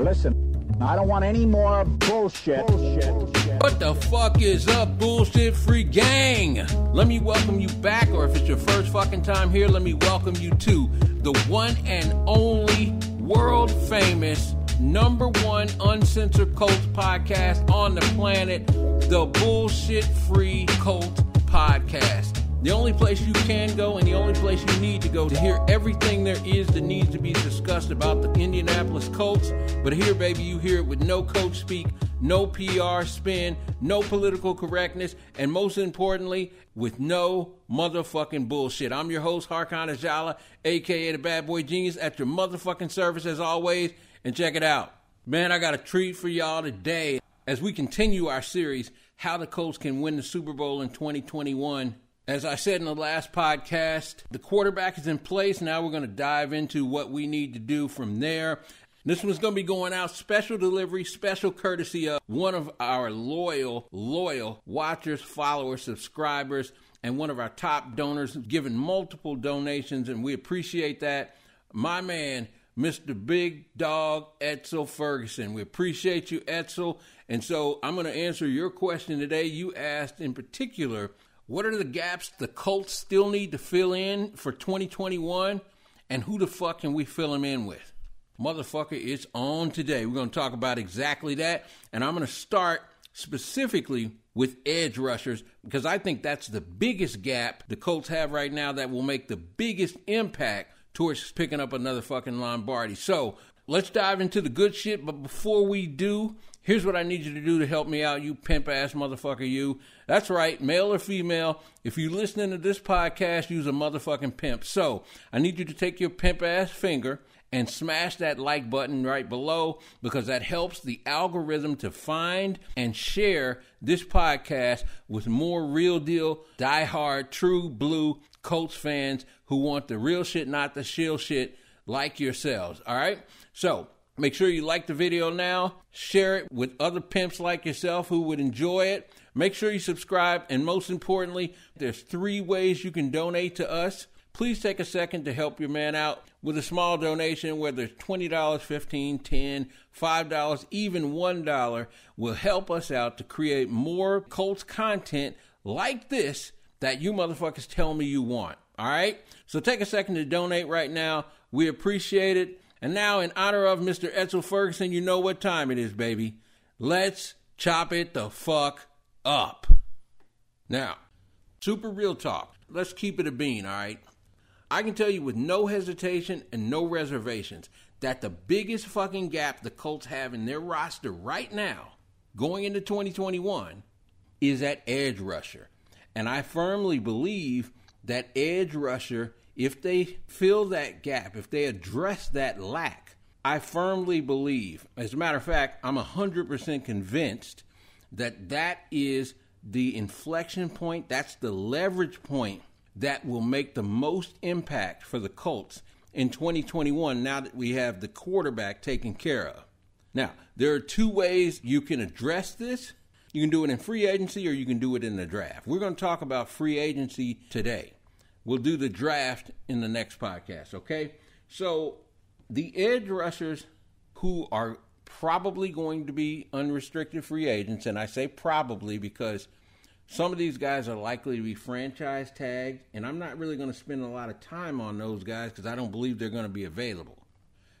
Listen, I don't want any more bullshit. bullshit. What the fuck is up, bullshit free gang? Let me welcome you back, or if it's your first fucking time here, let me welcome you to the one and only world famous number one uncensored Colts podcast on the planet, the Bullshit Free Colts Podcast. The only place you can go and the only place you need to go to hear everything there is that needs to be discussed about the Indianapolis Colts. But here, baby, you hear it with no coach speak, no PR spin, no political correctness, and most importantly, with no motherfucking bullshit. I'm your host, Harkon Ajala, aka the Bad Boy Genius, at your motherfucking service as always. And check it out. Man, I got a treat for y'all today as we continue our series, How the Colts Can Win the Super Bowl in 2021. As I said in the last podcast, the quarterback is in place. Now we're going to dive into what we need to do from there. This one's going to be going out special delivery, special courtesy of one of our loyal, loyal watchers, followers, subscribers, and one of our top donors, giving multiple donations, and we appreciate that. My man, Mr. Big Dog Etzel Ferguson. We appreciate you, Etzel. And so I'm going to answer your question today. You asked in particular what are the gaps the Colts still need to fill in for 2021? And who the fuck can we fill them in with? Motherfucker, it's on today. We're going to talk about exactly that. And I'm going to start specifically with edge rushers because I think that's the biggest gap the Colts have right now that will make the biggest impact towards picking up another fucking Lombardi. So let's dive into the good shit. But before we do, Here's what I need you to do to help me out, you pimp ass motherfucker, you. That's right, male or female. If you're listening to this podcast, use a motherfucking pimp. So I need you to take your pimp ass finger and smash that like button right below because that helps the algorithm to find and share this podcast with more real deal, die-hard, true blue Colts fans who want the real shit, not the shill shit like yourselves. All right? So Make sure you like the video now, share it with other pimps like yourself who would enjoy it. Make sure you subscribe, and most importantly, there's three ways you can donate to us. Please take a second to help your man out with a small donation, whether it's $20, $15, $10, $5, even $1 will help us out to create more Colts content like this that you motherfuckers tell me you want. All right? So take a second to donate right now. We appreciate it. And now, in honor of Mr. Etzel Ferguson, you know what time it is, baby. Let's chop it the fuck up. Now, super real talk. Let's keep it a bean, all right? I can tell you with no hesitation and no reservations that the biggest fucking gap the Colts have in their roster right now, going into 2021, is at edge rusher. And I firmly believe that edge rusher if they fill that gap, if they address that lack, I firmly believe, as a matter of fact, I'm 100% convinced that that is the inflection point, that's the leverage point that will make the most impact for the Colts in 2021 now that we have the quarterback taken care of. Now, there are two ways you can address this. You can do it in free agency or you can do it in the draft. We're going to talk about free agency today. We'll do the draft in the next podcast, okay? So, the edge rushers who are probably going to be unrestricted free agents, and I say probably because some of these guys are likely to be franchise tagged, and I'm not really going to spend a lot of time on those guys because I don't believe they're going to be available.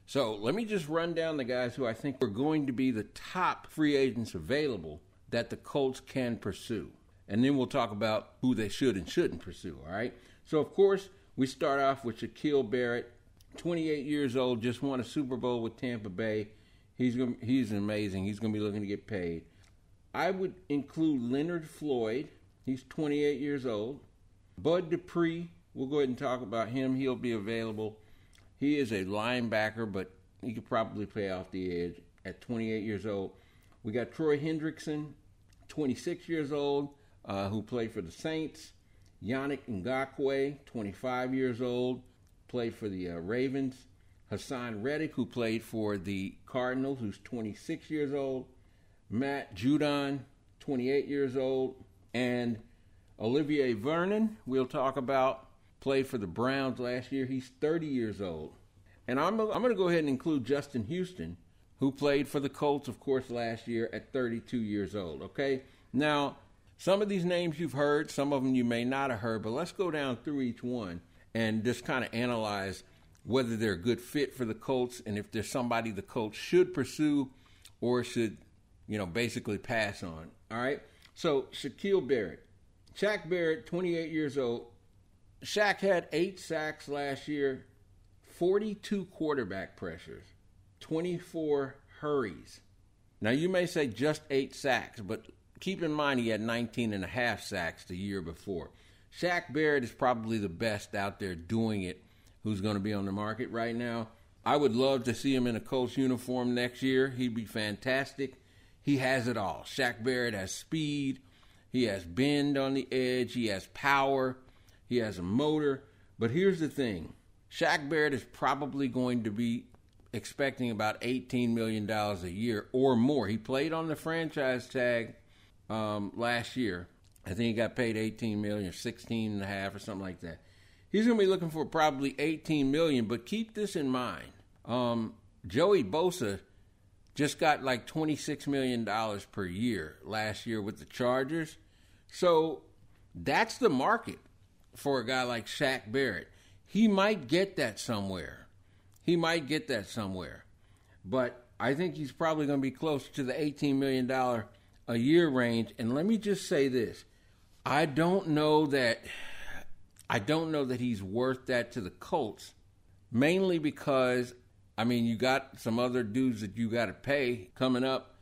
So let me just run down the guys who I think are going to be the top free agents available that the Colts can pursue. And then we'll talk about who they should and shouldn't pursue, all right? So, of course, we start off with Shaquille Barrett, 28 years old, just won a Super Bowl with Tampa Bay. He's gonna, he's amazing. He's going to be looking to get paid. I would include Leonard Floyd. He's 28 years old. Bud Dupree. We'll go ahead and talk about him. He'll be available. He is a linebacker, but he could probably play off the edge at 28 years old. We got Troy Hendrickson, 26 years old, uh, who played for the Saints. Yannick Ngakoue, 25 years old, played for the uh, Ravens. Haason Reddick, who played for the Cardinals, who's 26 years old. Matt Judon, 28 years old. And Olivier Vernon, we'll talk about, played for the Browns last year. He's 30 years old. And I'm, I'm going to go ahead and include Justin Houston, who played for the Colts, of course, last year at 32 years old. Okay? Now, some of these names you've heard, some of them you may not have heard, but let's go down through each one and just kind of analyze whether they're a good fit for the Colts and if there's somebody the Colts should pursue or should, you know, basically pass on. All right? So, Shaquille Barrett. Shaq Barrett, 28 years old. Shaq had eight sacks last year, 42 quarterback pressures, 24 hurries. Now, you may say just eight sacks, but keep in mind he had 19 and a half sacks the year before. Shaq Barrett is probably the best out there doing it who's going to be on the market right now. I would love to see him in a Colts uniform next year. He'd be fantastic. He has it all. Shaq Barrett has speed. He has bend on the edge. He has power. He has a motor. But here's the thing Shaq Barrett is probably going to be expecting about $18 million a year or more. He played on the franchise tag um, last year. I think he got paid 18 million or 16 and a half or something like that. He's going to be looking for probably 18 million, but keep this in mind. Um, Joey Bosa just got like 26 million dollars per year last year with the Chargers. So that's the market for a guy like Shaq Barrett. He might get that somewhere. He might get that somewhere. But I think he's probably going to be close to the $18 million a year range. And let me just say this I don't know that. I don't know that he's worth that to the Colts, mainly because, I mean, you got some other dudes that you got to pay coming up,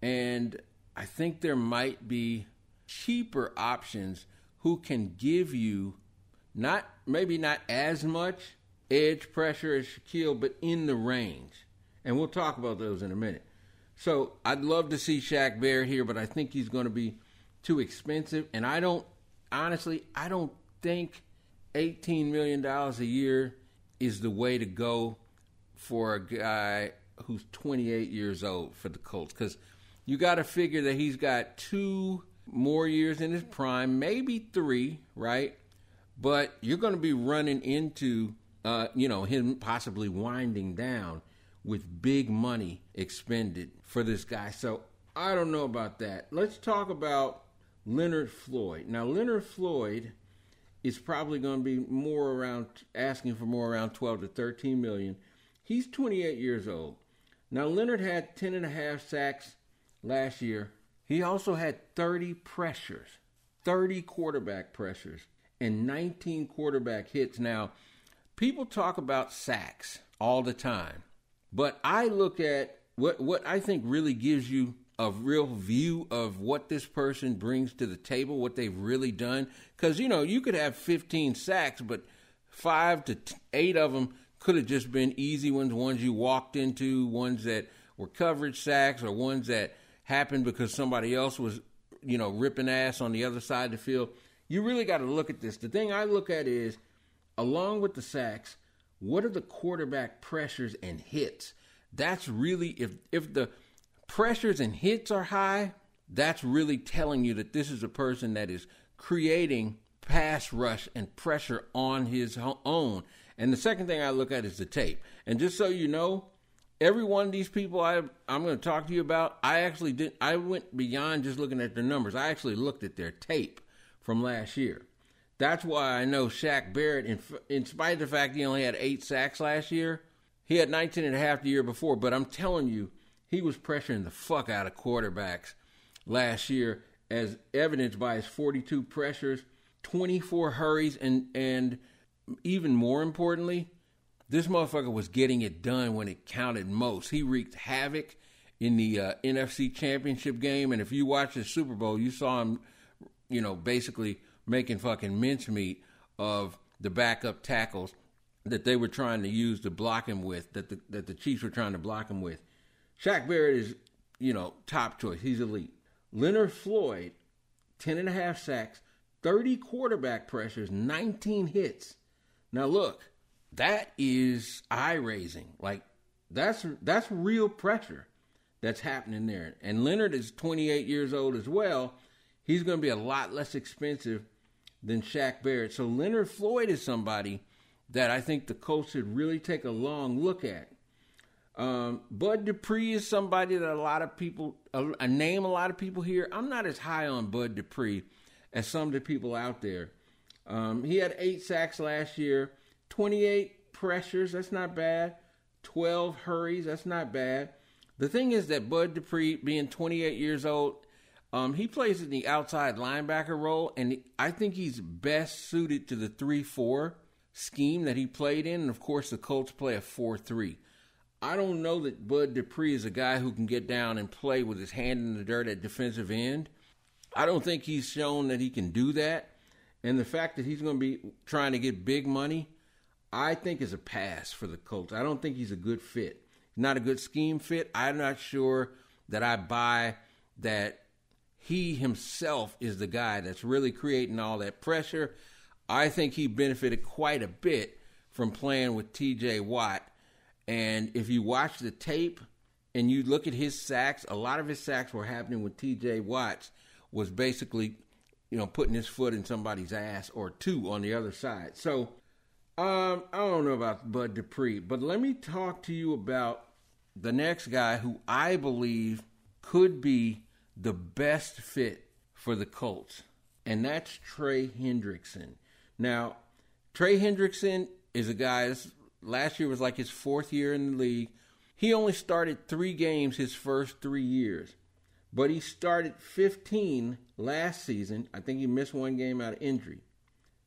and I think there might be cheaper options who can give you not maybe not as much edge pressure as Shaquille, but in the range. And we'll talk about those in a minute. So I'd love to see Shaq Barrett here, but I think he's going to be too expensive. And I don't, honestly, I don't think $18 million a year is the way to go for a guy who's 28 years old for the Colts. Because you got to figure that he's got two more years in his prime, maybe three, right? But you're going to be running into, uh, you know, him possibly winding down with big money expended for this guy. So I don't know about that. Let's talk about Leonard Floyd. Now, Leonard Floyd is probably going to be more around asking for more around 12 to 13 million. He's 28 years old. Now, Leonard had 10 and a half sacks last year. He also had 30 pressures, 30 quarterback pressures, and 19 quarterback hits. Now, people talk about sacks all the time, but I look at what, what I think really gives you a real view of what this person brings to the table, what they've really done. Because, you know, you could have 15 sacks, but five to t- eight of them could have just been easy ones, ones you walked into, ones that were coverage sacks, or ones that happened because somebody else was, you know, ripping ass on the other side of the field. You really got to look at this. The thing I look at is, along with the sacks, what are the quarterback pressures and hits? That's really if if the pressures and hits are high, that's really telling you that this is a person that is creating pass rush and pressure on his own. And the second thing I look at is the tape. And just so you know, every one of these people I I'm going to talk to you about, I actually did I went beyond just looking at their numbers. I actually looked at their tape from last year. That's why I know Shaq Barrett, in, in spite of the fact he only had eight sacks last year, he had 19 and a half the year before. But I'm telling you, he was pressuring the fuck out of quarterbacks last year, as evidenced by his 42 pressures, 24 hurries, and and even more importantly, this motherfucker was getting it done when it counted most. He wreaked havoc in the uh, NFC Championship game, and if you watch the Super Bowl, you saw him, you know, basically making fucking mincemeat of the backup tackles that they were trying to use to block him with, that the that the Chiefs were trying to block him with. Shaq Barrett is, you know, top choice. He's elite. Leonard Floyd, 10 and a half sacks, 30 quarterback pressures, 19 hits. Now look, that is eye raising. Like that's that's real pressure that's happening there. And Leonard is 28 years old as well. He's going to be a lot less expensive than Shaq Barrett. So Leonard Floyd is somebody that I think the Colts should really take a long look at. Um, Bud Dupree is somebody that a lot of people, a, a name a lot of people here. I'm not as high on Bud Dupree as some of the people out there. Um, he had eight sacks last year, 28 pressures. That's not bad. 12 hurries. That's not bad. The thing is that Bud Dupree, being 28 years old, um, he plays in the outside linebacker role, and I think he's best suited to the 3 4 scheme that he played in. And of course, the Colts play a 4 3. I don't know that Bud Dupree is a guy who can get down and play with his hand in the dirt at defensive end. I don't think he's shown that he can do that. And the fact that he's going to be trying to get big money, I think is a pass for the Colts. I don't think he's a good fit. Not a good scheme fit. I'm not sure that I buy that he himself is the guy that's really creating all that pressure. I think he benefited quite a bit from playing with TJ Watt. And if you watch the tape and you look at his sacks, a lot of his sacks were happening with TJ Watts was basically, you know, putting his foot in somebody's ass or two on the other side. So um, I don't know about Bud Dupree, but let me talk to you about the next guy who I believe could be the best fit for the Colts, and that's Trey Hendrickson. Now, Trey Hendrickson is a guy. Last year was like his fourth year in the league. He only started three games his first three years, but he started 15 last season. I think he missed one game out of injury.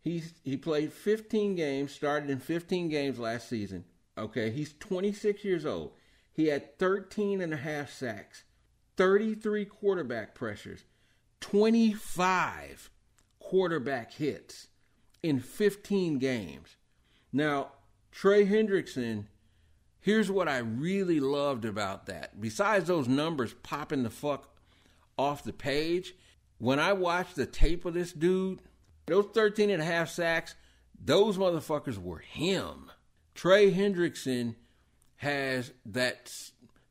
He he played 15 games, started in 15 games last season. Okay, he's 26 years old. He had 13 and a half sacks, 33 quarterback pressures, 25 quarterback hits in 15 games. Now, Trey Hendrickson, here's what I really loved about that. Besides those numbers popping the fuck off the page, when I watched the tape of this dude, those 13 and a half sacks, those motherfuckers were him. Trey Hendrickson has that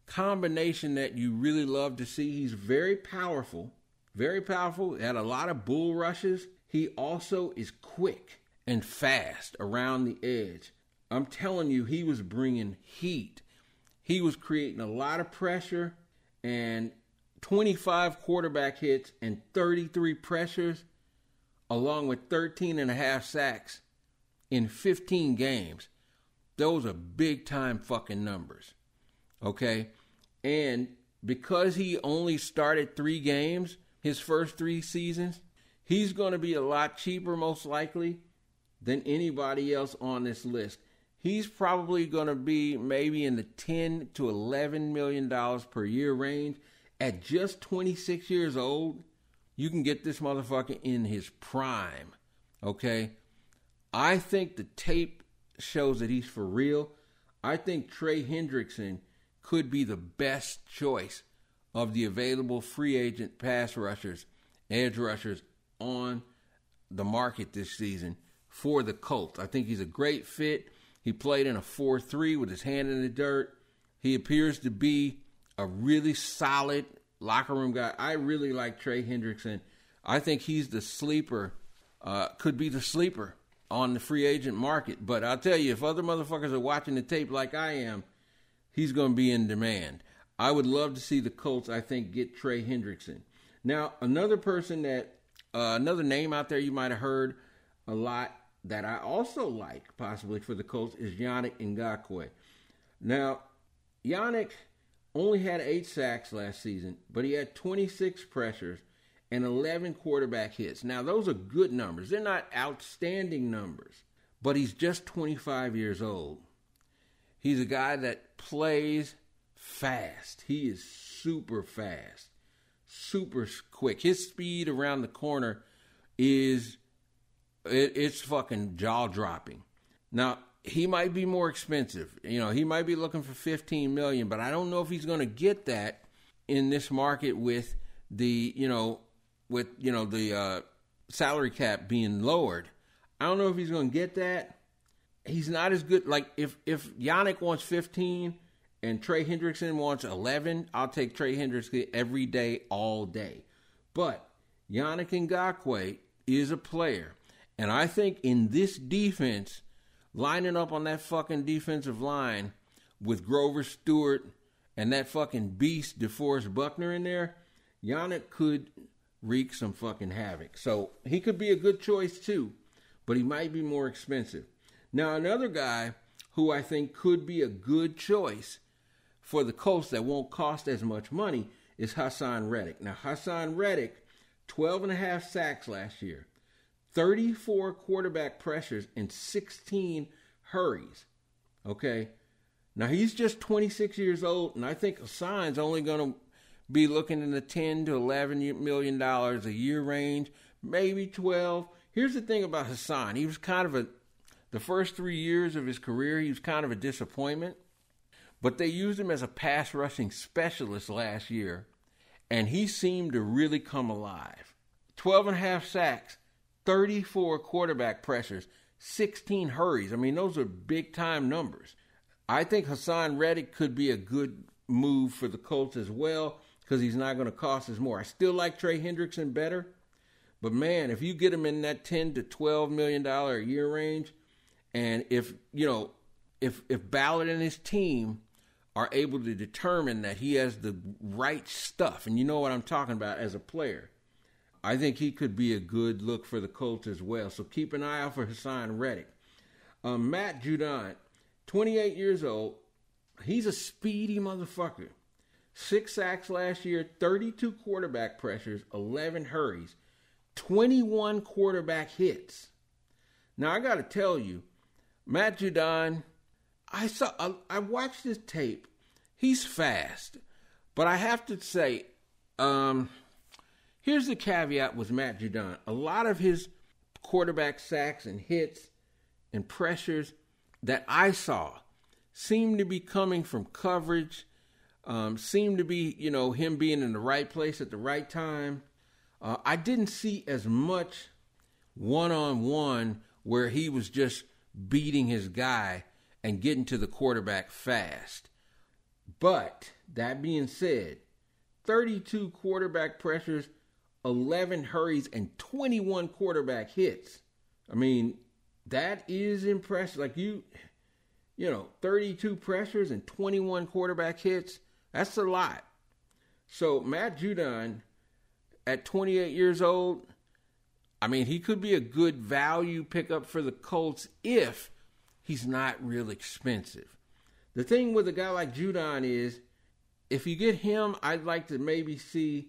combination that you really love to see. He's very powerful, very powerful. Had a lot of bull rushes. He also is quick and fast around the edge. I'm telling you, he was bringing heat. He was creating a lot of pressure and 25 quarterback hits and 33 pressures along with 13 and a half sacks in 15 games. Those are big time fucking numbers. Okay? And because he only started three games his first three seasons, he's going to be a lot cheaper, most likely, than anybody else on this list. He's probably going to be maybe in the 10 to 11 million dollars per year range at just 26 years old you can get this motherfucker in his prime. Okay? I think the tape shows that he's for real. I think Trey Hendrickson could be the best choice of the available free agent pass rushers, edge rushers on the market this season for the Colts. I think he's a great fit. He played in a 4 3 with his hand in the dirt. He appears to be a really solid locker room guy. I really like Trey Hendrickson. I think he's the sleeper, uh, could be the sleeper on the free agent market. But I'll tell you, if other motherfuckers are watching the tape like I am, he's going to be in demand. I would love to see the Colts, I think, get Trey Hendrickson. Now, another person that, uh, another name out there you might have heard a lot that I also like possibly for the Colts is Yannick Ngakoue. Now, Yannick only had eight sacks last season, but he had 26 pressures and 11 quarterback hits. Now, those are good numbers. They're not outstanding numbers, but he's just 25 years old. He's a guy that plays fast. He is super fast, super quick. His speed around the corner is it, it's fucking jaw dropping. Now, he might be more expensive. You know, he might be looking for 15 million, but I don't know if he's going to get that in this market with the, you know, with, you know, the uh, salary cap being lowered. I don't know if he's going to get that. He's not as good like if if Yannick wants 15 and Trey Hendrickson wants 11, I'll take Trey Hendrickson every day all day. But Yannick Ngakoue is a player, and I think in this defense lining up on that fucking defensive line with Grover Stewart and that fucking beast DeForest Buckner in there, Yannick could wreak some fucking havoc. So he could be a good choice too, but he might be more expensive. Now another guy who I think could be a good choice for the Colts that won't cost as much money is Haason Reddick. Now Haason Reddick, 12 and a half sacks last year, 34 quarterback pressures and 16 hurries. Okay. Now he's just 26 years old, and I think Haason's only going to be looking in the 10 to 11 million dollars a year range, maybe 12. Here's the thing about Haason. he was kind of a the first three years of his career, he was kind of a disappointment, but they used him as a pass rushing specialist last year, and he seemed to really come alive. 12 and a half sacks, 34 quarterback pressures, 16 hurries. I mean, those are big time numbers. I think Haason Reddick could be a good move for the Colts as well because he's not going to cost us more. I still like Trey Hendrickson better, but man, if you get him in that 10 to 12 million dollar a year range, and if you know if if Ballard and his team are able to determine that he has the right stuff, and you know what I'm talking about as a player, I think he could be a good look for the Colts as well. So keep an eye out for Haason Reddick. Um, Matt Judon, 28 years old. He's a speedy motherfucker. Six sacks last year, 32 quarterback pressures, 11 hurries, 21 quarterback hits. Now I got to tell you, Matt Judon, I saw, I, watched this tape. He's fast, but I have to say, um, Here's the caveat with Matt Judon. A lot of his quarterback sacks and hits and pressures that I saw seemed to be coming from coverage, um, seem to be, you know, him being in the right place at the right time. Uh, I didn't see as much one on one where he was just beating his guy and getting to the quarterback fast. But that being said, 32 quarterback pressures 11 hurries, and 21 quarterback hits. I mean, that is impressive. Like you, you know, 32 pressures and 21 quarterback hits. That's a lot. So Matt Judon, at 28 years old, I mean, he could be a good value pickup for the Colts if he's not real expensive. The thing with a guy like Judon is, if you get him, I'd like to maybe see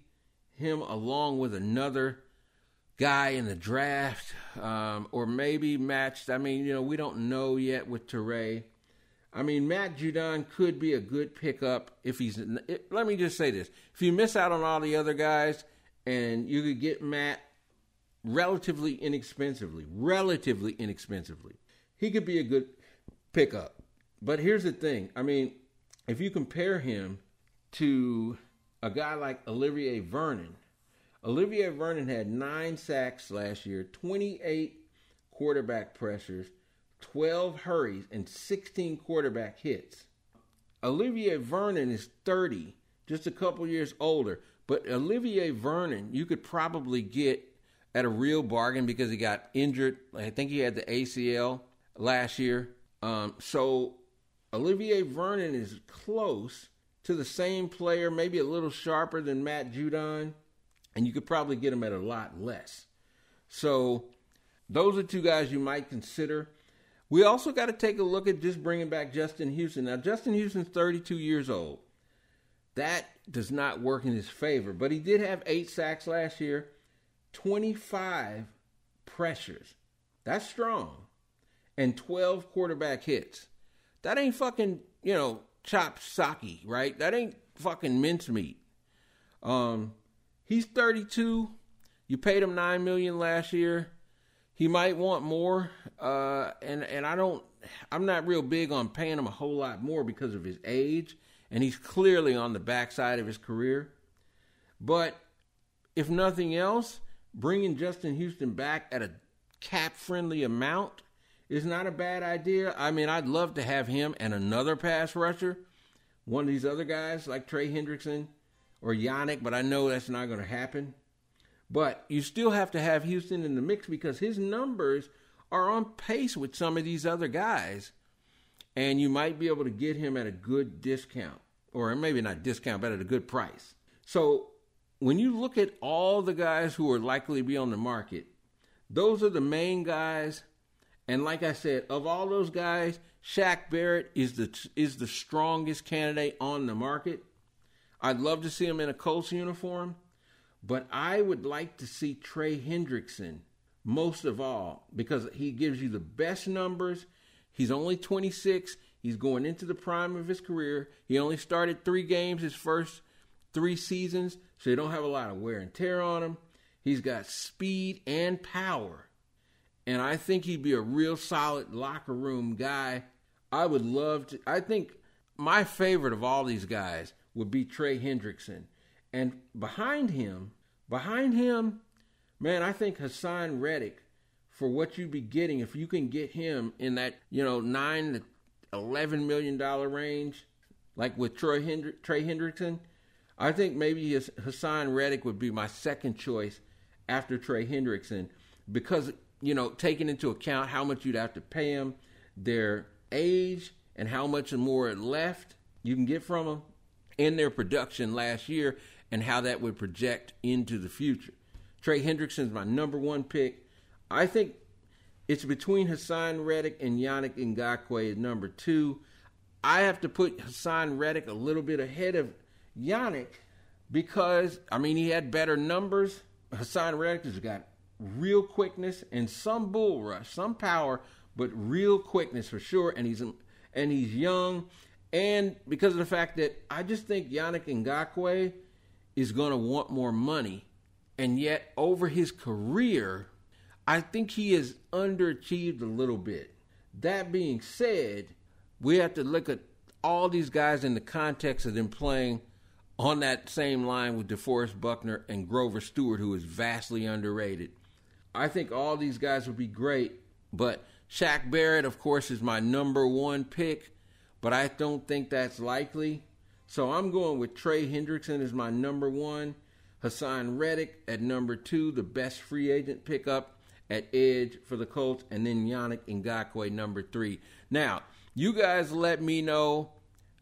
him along with another guy in the draft, um, or maybe matched. I mean, you know, we don't know yet with Turay. I mean, Matt Judon could be a good pickup if he's. It, let me just say this: if you miss out on all the other guys, and you could get Matt relatively inexpensively, relatively inexpensively, he could be a good pickup. But here's the thing: I mean, if you compare him to a guy like Olivier Vernon. Olivier Vernon had nine sacks last year, 28 quarterback pressures, 12 hurries, and 16 quarterback hits. Olivier Vernon is 30, just a couple years older. But Olivier Vernon, you could probably get at a real bargain because he got injured. I think he had the ACL last year. Um, so Olivier Vernon is close to the same player, maybe a little sharper than Matt Judon, and you could probably get him at a lot less. So those are two guys you might consider. We also got to take a look at just bringing back Justin Houston. Now, Justin Houston's 32 years old. That does not work in his favor, but he did have eight sacks last year, 25 pressures. That's strong. And 12 quarterback hits. That ain't fucking, you know, chopped sake, right? That ain't fucking mincemeat. Um, he's 32. You paid him nine million last year. He might want more, uh, and and I don't. I'm not real big on paying him a whole lot more because of his age, and he's clearly on the backside of his career. But if nothing else, bringing Justin Houston back at a cap friendly amount is not a bad idea. I mean, I'd love to have him and another pass rusher, one of these other guys like Trey Hendrickson or Yannick, but I know that's not going to happen. But you still have to have Houston in the mix because his numbers are on pace with some of these other guys. and you might be able to get him at a good discount, or maybe not discount, but at a good price. So when you look at all the guys who are likely to be on the market, those are the main guys. And like I said, of all those guys, Shaq Barrett is the is the strongest candidate on the market. I'd love to see him in a Colts uniform, but I would like to see Trey Hendrickson most of all because he gives you the best numbers. He's only 26. He's going into the prime of his career. He only started three games his first three seasons, so you don't have a lot of wear and tear on him. He's got speed and power. And I think he'd be a real solid locker room guy. I would love to. I think my favorite of all these guys would be Trey Hendrickson. And behind him, behind him, man, I think Haason Reddick, for what you'd be getting, if you can get him in that, you know, nine to eleven million dollar range, like with Troy Hendri- Trey Hendrickson, I think maybe Haason Reddick would be my second choice after Trey Hendrickson because you know taking into account how much you'd have to pay him, their age, and how much more left you can get from them in their production last year, and how that would project into the future. Trey Hendrickson's my number one pick. I think it's between Haason Reddick and Yannick Ngakoue at number two. I have to put Haason Reddick a little bit ahead of Yannick because I mean he had better numbers. Haason Reddick has got real quickness and some bull rush, some power, but real quickness for sure. And he's and he's young, and because of the fact that I just think Yannick Ngakoue is going to want more money, and yet over his career, I think he has underachieved a little bit. That being said, we have to look at all these guys in the context of them playing on that same line with DeForest Buckner and Grover Stewart, who is vastly underrated. I think all these guys would be great, but Shaq Barrett, of course, is my number one pick, but I don't think that's likely. So I'm going with Trey Hendrickson as my number one, Haason Reddick at number two, the best free agent pickup at edge for the Colts, and then Yannick Ngakoue number three. Now, you guys let me know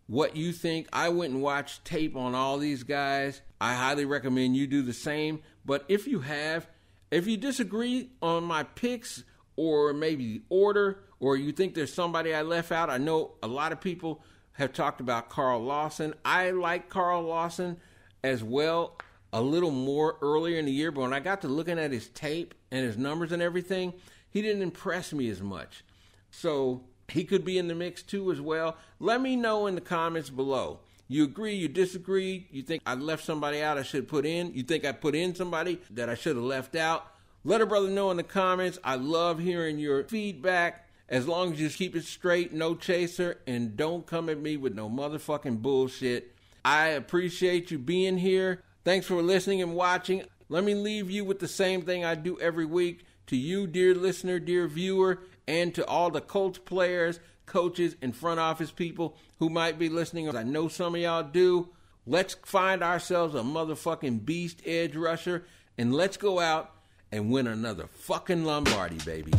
what you think. I went and watched tape on all these guys. I highly recommend you do the same. But if you have, if you disagree on my picks or maybe the order, or you think there's somebody I left out, I know a lot of people have talked about Carl Lawson. I like Carl Lawson as well a little more earlier in the year, but when I got to looking at his tape and his numbers and everything, he didn't impress me as much. So he could be in the mix too as well. Let me know in the comments below. You agree, you disagree, you think I left somebody out I should put in, you think I put in somebody that I should have left out. Let a brother know in the comments. I love hearing your feedback. As long as you keep it straight, no chaser, and don't come at me with no motherfucking bullshit. I appreciate you being here. Thanks for listening and watching. Let me leave you with the same thing I do every week. To you, dear listener, dear viewer, and to all the Colts players, coaches, and front office people who might be listening. I know some of y'all do. Let's find ourselves a motherfucking beast edge rusher and let's go out and win another fucking Lombardi, baby.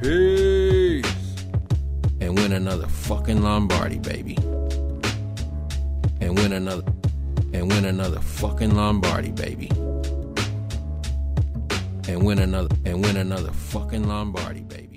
Peace. And win another fucking Lombardi, baby. And win another and win another fucking Lombardi, baby. And win another and win another fucking Lombardi, baby.